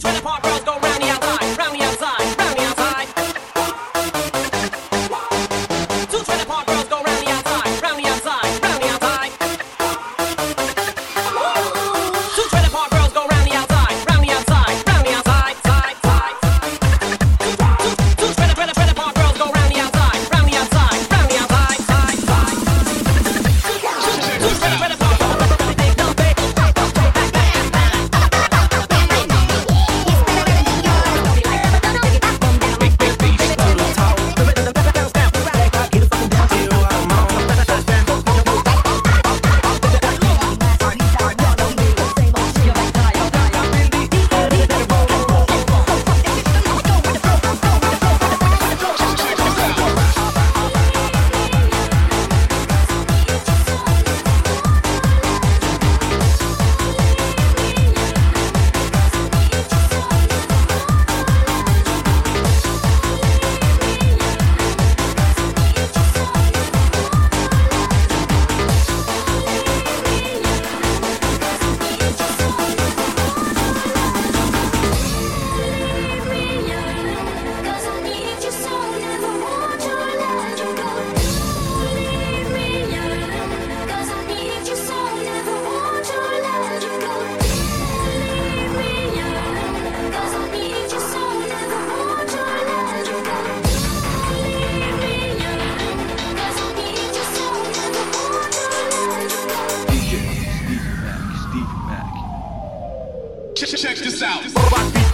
Twenty pop girls go. check, this out.